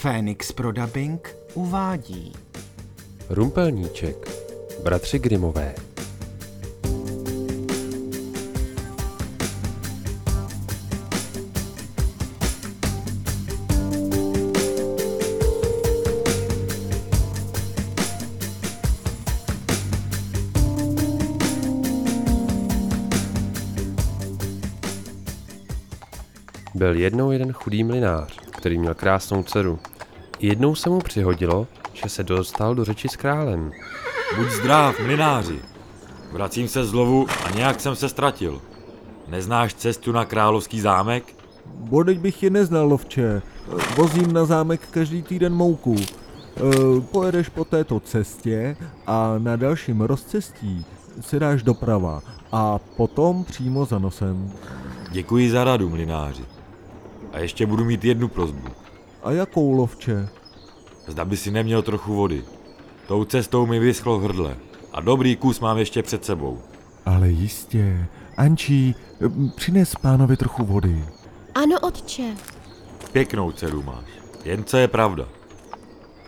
Fénix pro dubbing uvádí. Rumpelníček, bratři Grimové. Byl jednou jeden chudý mlinář, který měl krásnou dceru. Jednou se mu přihodilo, že se dostal do řeči s králem. Buď zdrav, mlináři. Vracím se z lovu a nějak jsem se ztratil. Neznáš cestu na královský zámek? Bodeď bych je neznal, lovče. Vozím na zámek každý týden mouku. E, Pojedeš po této cestě a na dalším rozcestí si dáš doprava a potom přímo za nosem. Děkuji za radu, mlináři. A ještě budu mít jednu prozbu. A jakou lovče? Zda by si neměl trochu vody. Tou cestou mi vyschlo v hrdle. A dobrý kus mám ještě před sebou. Ale jistě. Ančí, přines pánovi trochu vody. Ano, otče. Pěknou dceru máš. Jen co je pravda.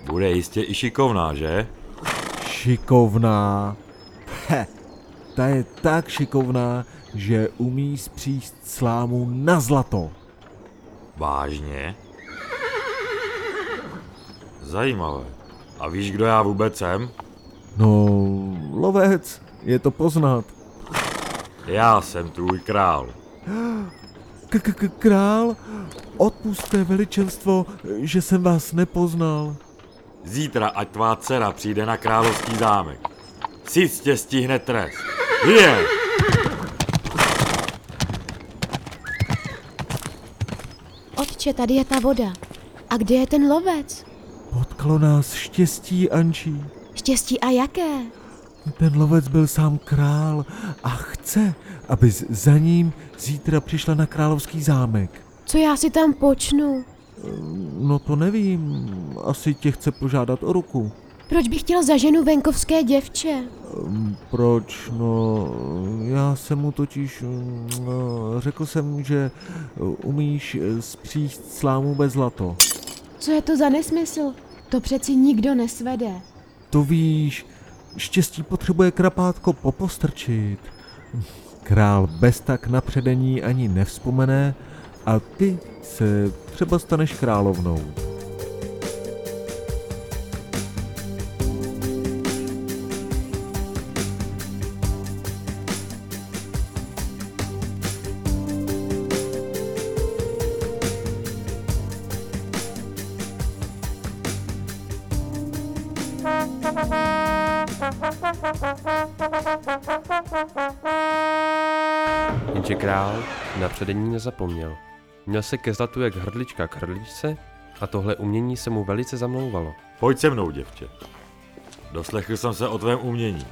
Bude jistě i šikovná, že? Šikovná. He, ta je tak šikovná, že umí spříst slámu na zlato. Vážně? Zajímavé. A víš, kdo já vůbec jsem? No, lovec, je to poznat. Já jsem tvůj král. K- král, odpuste veličenstvo, že jsem vás nepoznal. Zítra, ať tvá dcera přijde na královský zámek. Sictě stihne trest. Je! Otče, tady je ta voda. A kde je ten lovec? Potklo nás štěstí, Ančí. Štěstí a jaké? Ten lovec byl sám král a chce, aby za ním zítra přišla na královský zámek. Co já si tam počnu? No to nevím, asi tě chce požádat o ruku. Proč bych chtěl za ženu venkovské děvče? Ehm, Proč? No, já jsem mu totiž no, řekl jsem, že umíš eh, spříst slámu bez zlato. Co je to za nesmysl? To přeci nikdo nesvede. To víš, štěstí potřebuje krapátko popostrčit. Král bez tak napředení ani nevzpomene a ty se třeba staneš královnou. Jenže král na předení nezapomněl. Měl se ke zlatu jak hrdlička k hrdličce a tohle umění se mu velice zamlouvalo. Pojď se mnou, děvče. Doslechl jsem se o tvém umění.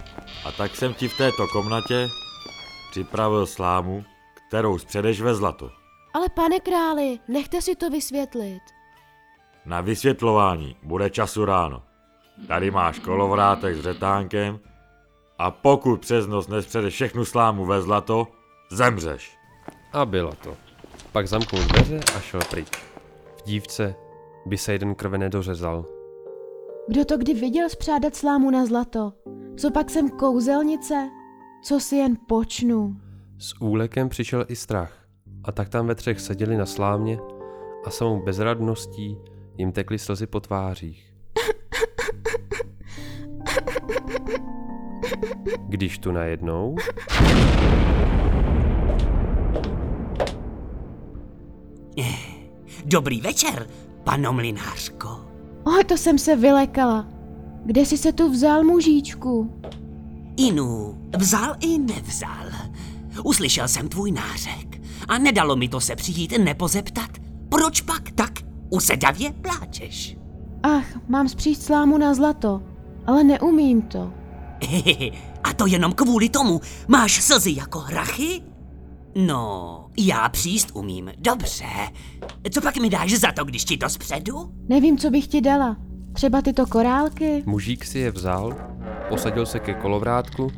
A tak jsem ti v této komnatě připravil slámu, kterou spředeš ve zlato. Ale pane králi, nechte si to vysvětlit. Na vysvětlování bude času ráno. Tady máš kolovrátek s řetánkem a pokud přes noc nespředeš všechnu slámu ve zlato, zemřeš. A bylo to. Pak zamknul dveře a šel pryč. V dívce by se jeden krve nedořezal. Kdo to kdy viděl spřádat slámu na zlato? Co pak jsem kouzelnice? Co si jen počnu? S úlekem přišel i strach. A tak tam ve třech seděli na slámě a samou bezradností jim tekly slzy po tvářích. Když tu najednou Dobrý večer, pano mlinářko. Oh, to jsem se vylekala. Kde jsi se tu vzal, mužíčku? Inu, vzal i nevzal. Uslyšel jsem tvůj nářek a nedalo mi to se přijít nepozeptat. Proč pak tak usedavě pláčeš? Ach, mám spříst slámu na zlato, ale neumím to. a to jenom kvůli tomu. Máš slzy jako hrachy? No, já příst umím, dobře. Co pak mi dáš za to, když ti to zpředu? Nevím, co bych ti dala. Třeba tyto korálky? mužík si je vzal, posadil se ke kolovrátku,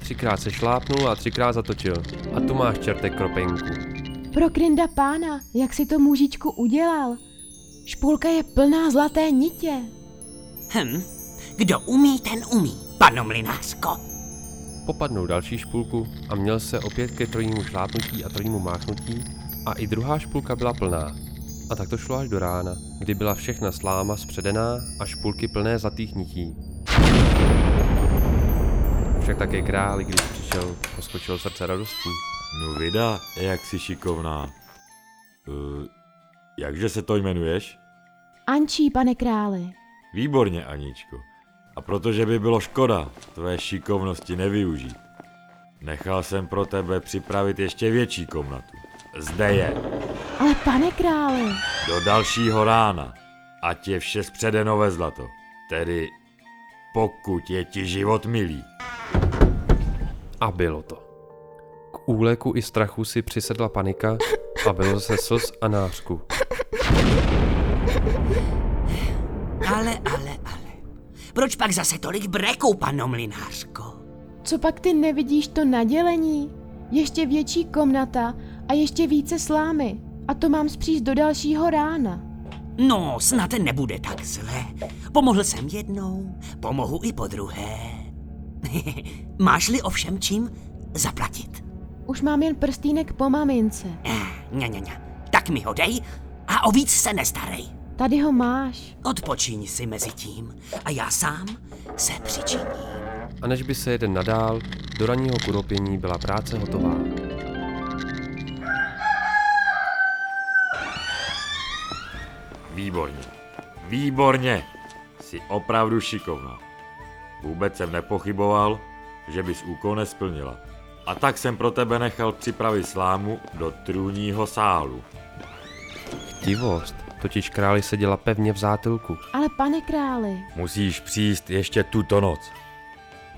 třikrát se šlápnul a třikrát zatočil. A tu máš čertek kropenku. Pro krinda pána, jak si to mužičku udělal? Špůlka je plná zlaté nitě. Hm, kdo umí, ten umí, pano mlinářko. Popadnul další špulku a měl se opět ke trojímu šlápnutí a trojímu máchnutí a i druhá špulka byla plná. A tak to šlo až do rána, kdy byla všechna sláma spředená a špulky plné zlatých nití. Však také králi, když přišel, poskočil srdce radostí. No vida, jak jsi šikovná. Uh, jakže se to jmenuješ? Ančí, pane králi. Výborně, Aničko. A protože by bylo škoda tvé šikovnosti nevyužít, nechal jsem pro tebe připravit ještě větší komnatu. Zde je, Ale pane králi, do dalšího rána, ať je vše spředeno ve zlato. Tedy pokud je ti život milý. A bylo to. K úleku i strachu si přisedla panika a bylo se slz a nářku. Ale, ale, ale. Proč pak zase tolik brekou, pano mlinářko? co pak ty nevidíš to nadělení? Ještě větší komnata a ještě více slámy. A to mám zpříst do dalšího rána. No, snad nebude tak zle. Pomohl jsem jednou, pomohu i po druhé. Máš-li ovšem čím zaplatit? Už mám jen prstýnek po mamince. Eh, ňa, ňa, ňa. Tak mi ho dej a o víc se nestarej. Tady ho máš. Odpočiň si mezi tím a já sám se přičiním. A než by se jeden nadál, do ranního kuropění byla práce hotová. Výborně. Výborně. Jsi opravdu šikovná. Vůbec jsem nepochyboval, že bys úkol nesplnila. A tak jsem pro tebe nechal připravit slámu do trůního sálu. Divost, totiž králi seděla pevně v zátylku. Ale pane králi, Musíš přijít ještě tuto noc.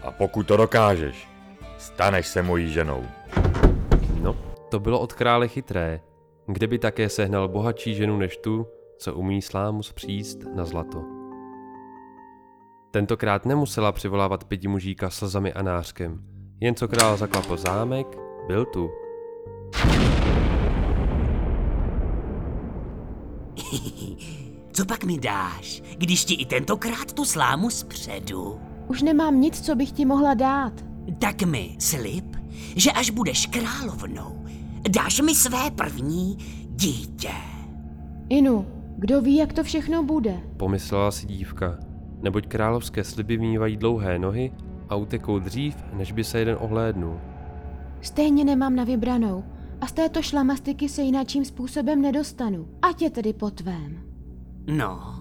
A pokud to dokážeš, staneš se mojí ženou. No, to bylo od krále chytré, kde by také sehnal bohatší ženu než tu, co umí slámu zpříst na zlato. Tentokrát nemusela přivolávat pěti mužíka slzami a nářkem, jen co král zaklapl zámek, byl tu. Co pak mi dáš, když ti i tentokrát tu slámu zpředu? už nemám nic, co bych ti mohla dát. Tak mi slib, že až budeš královnou, dáš mi své první dítě. Inu, kdo ví, jak to všechno bude. Pomyslela si dívka, neboť královské sliby mývají dlouhé nohy a utekou dřív, než by se jeden ohlédnul. Stejně nemám na vybranou a z této šlamastiky se jináčím způsobem nedostanu. Ať je tedy po tvém. No,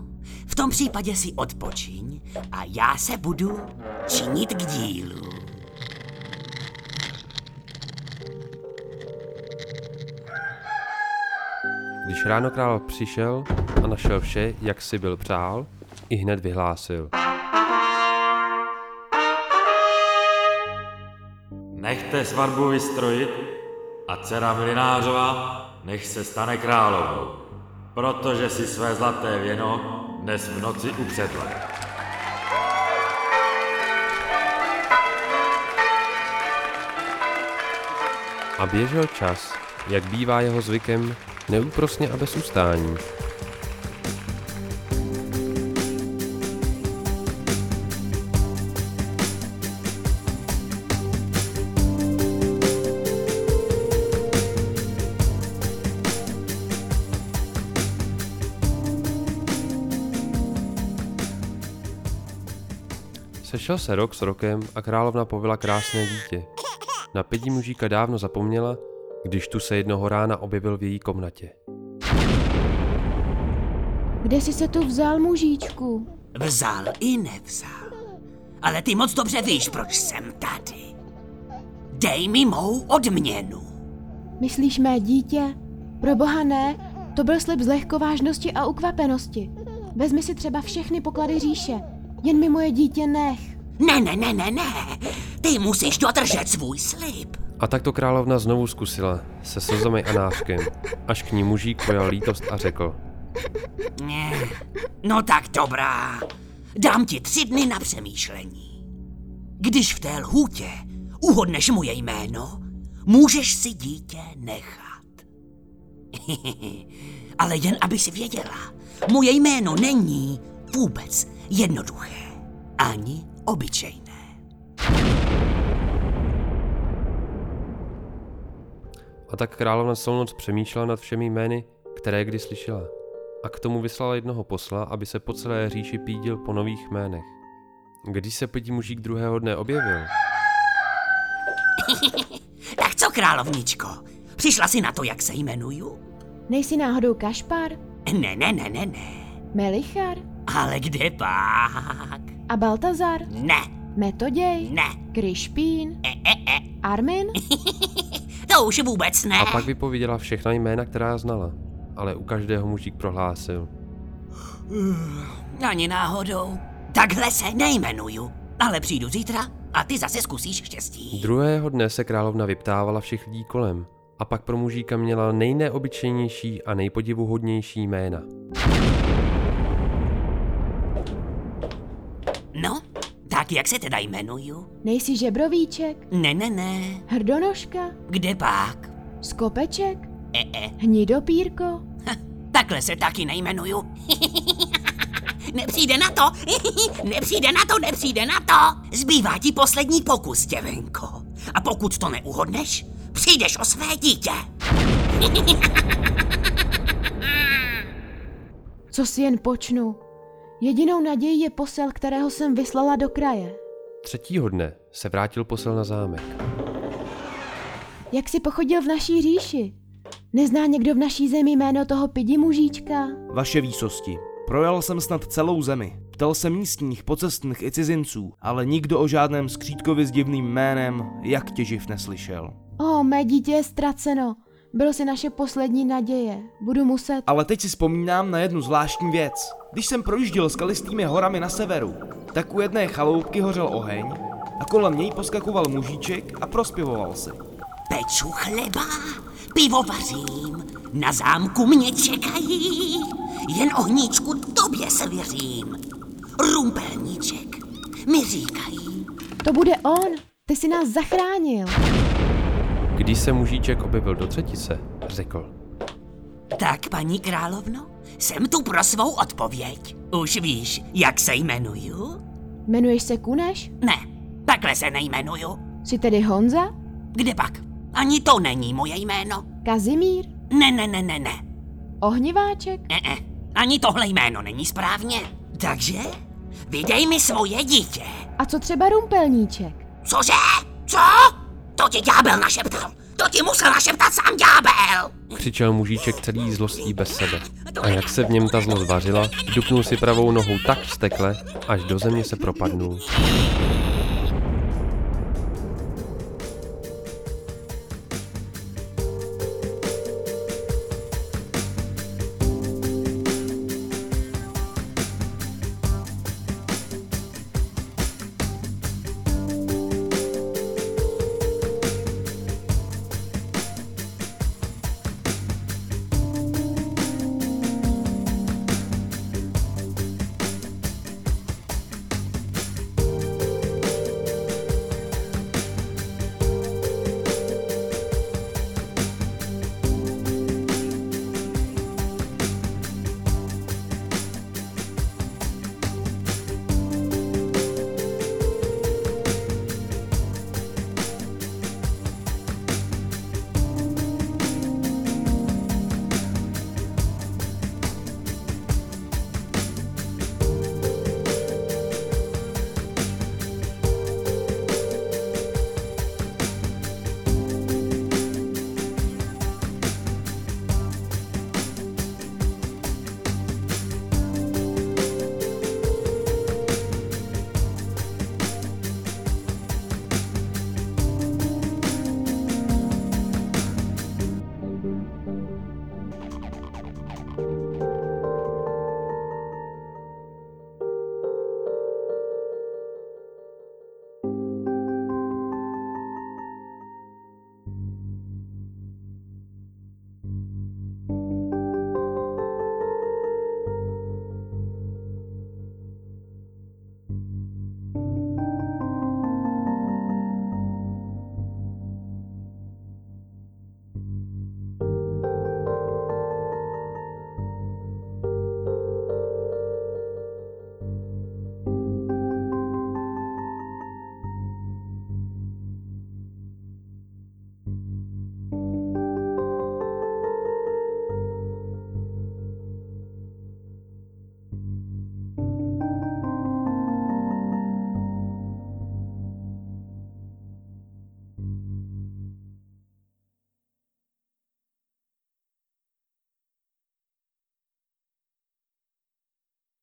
v tom případě si odpočiň a já se budu činit k dílu. Když ráno král přišel a našel vše, jak si byl přál, i hned vyhlásil. Nechte svatbu vystrojit a dcera Milinářova nech se stane královnou, protože si své zlaté věno dnes v noci upředla. A běžel čas, jak bývá jeho zvykem, neúprosně a bez ustání. Sešel se rok s rokem a královna povila krásné dítě. Na pěti mužíka dávno zapomněla, když tu se jednoho rána objevil v její komnatě. Kde jsi se tu vzal, mužíčku? Vzal i nevzal. Ale ty moc dobře víš, proč jsem tady. Dej mi mou odměnu. Myslíš mé dítě? Pro boha ne, to byl slib z lehkovážnosti a ukvapenosti. Vezmi si třeba všechny poklady říše, jen mi moje dítě nech. Ne, ne, ne, ne, ne. Ty musíš dodržet svůj slib. A tak to královna znovu zkusila, se slzami a nářkem, až k ní mužík pojal lítost a řekl. Ne. No tak dobrá. Dám ti tři dny na přemýšlení. Když v té lhůtě uhodneš moje jméno, můžeš si dítě nechat. Ale jen aby si věděla, moje jméno není vůbec jednoduché. Ani obyčejné. A tak královna celou noc přemýšlela nad všemi jmény, které kdy slyšela. A k tomu vyslala jednoho posla, aby se po celé říši pídil po nových jménech. Když se pětí mužík druhého dne objevil, Tak co, královničko? Přišla si na to, jak se jmenuju? Nejsi náhodou Kašpar? Ne, ne, ne, ne, ne. Melichar? Ale kde pak? A Baltazar? Ne, Metoděj? ne, Krišpín? e, e, e. Armin? To už vůbec ne. a pak vypověděla všechna jména, která znala. Ale u každého mužík prohlásil. Ani náhodou. Takhle se nejmenuju. Ale přijdu zítra a ty zase zkusíš štěstí. Druhého dne se královna vyptávala všech lidí kolem a pak pro mužíka měla nejneobyčejnější a nejpodivuhodnější jména. No, tak jak se teda jmenuju? Nejsi Žebrovíček? Ne, ne, ne. Hrdonožka? Kde pak? Skopeček? E, e. Hnidopírko? Ha, takhle se taky nejmenuju. nepřijde na to, nepřijde na to, nepřijde na to. Zbývá ti poslední pokus, děvenko. A pokud to neuhodneš, přijdeš o své dítě. Co si jen počnu? Jedinou nadějí je posel, kterého jsem vyslala do kraje. Třetího dne se vrátil posel na zámek. Jak si pochodil v naší říši? Nezná někdo v naší zemi jméno toho pidi mužíčka? Vaše výsosti, projel jsem snad celou zemi. Ptal se místních, pocestných i cizinců, ale nikdo o žádném skřítkovi s divným jménem, jak těživ neslyšel. O, mé dítě je ztraceno. Bylo si naše poslední naděje. Budu muset... Ale teď si vzpomínám na jednu zvláštní věc. Když jsem projížděl skalistými horami na severu, tak u jedné chaloupky hořel oheň a kolem něj poskakoval mužíček a prospěvoval si. Peču chleba, pivo vařím, na zámku mě čekají, jen ohníčku tobě svěřím. Rumpelníček mi říkají, To bude on. Ty si nás zachránil. Když se mužíček objevil do třetice, řekl. tak paní královno, jsem tu pro svou odpověď. Už víš, jak se jmenuju? Jmenuješ se Kuneš? Ne, takhle se nejmenuju. Jsi tedy Honza? Kde pak? Ani to není moje jméno. Kazimír? Ne, ne, ne, ne, ne. Ohniváček? Ne, ne. Ani tohle jméno není správně. Takže, vydej mi svoje dítě. A co třeba Rumpelníček? Cože? Co? To ti ďábel našeptal. To ti musel našeptat sám ďábel. Křičel mužíček celý zlostí bez sebe. A jak se v něm ta zlost vařila, dupnul si pravou nohou tak vztekle, až do země se propadnul.